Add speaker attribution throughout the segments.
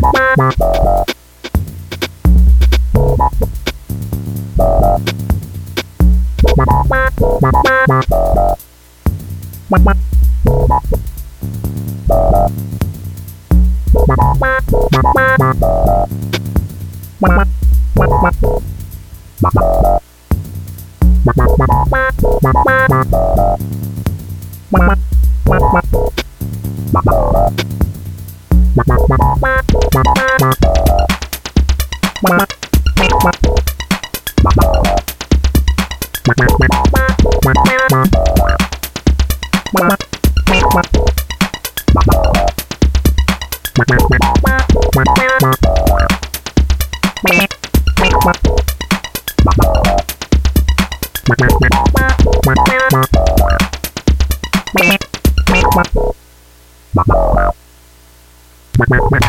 Speaker 1: Bye. Bye. Wow.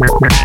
Speaker 1: Bye.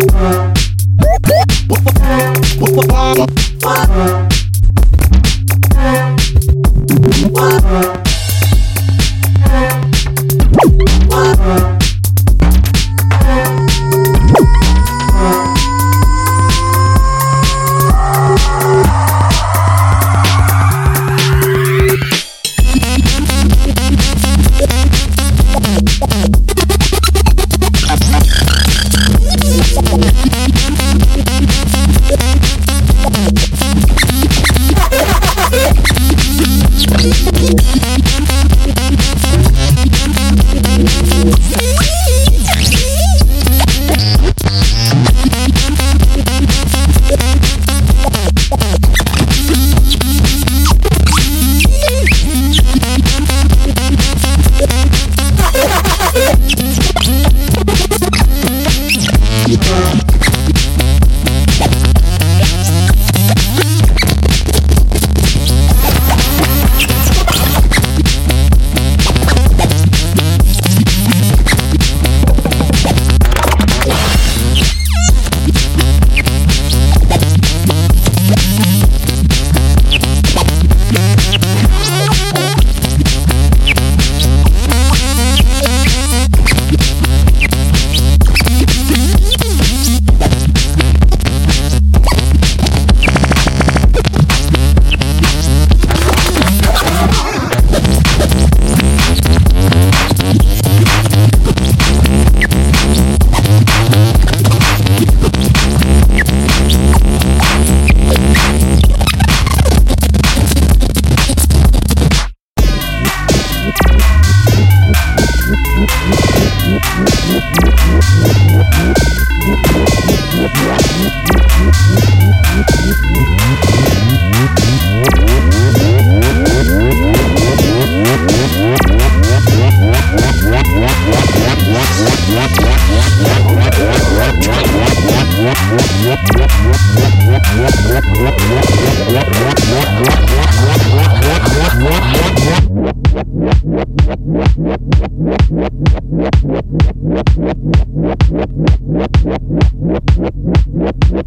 Speaker 1: fuck. Yeah.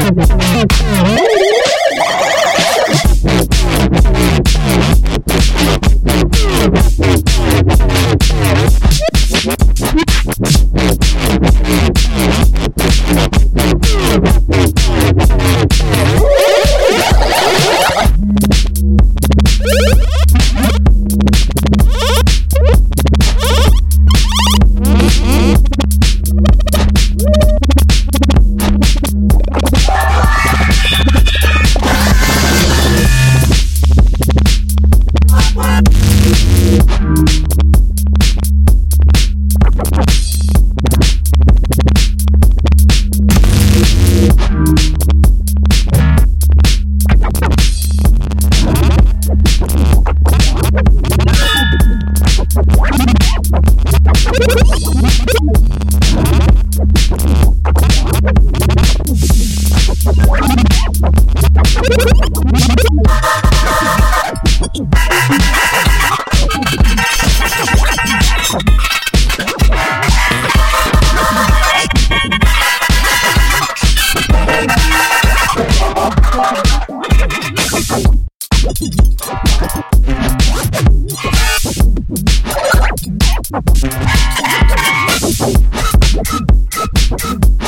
Speaker 1: ah you. Thank you.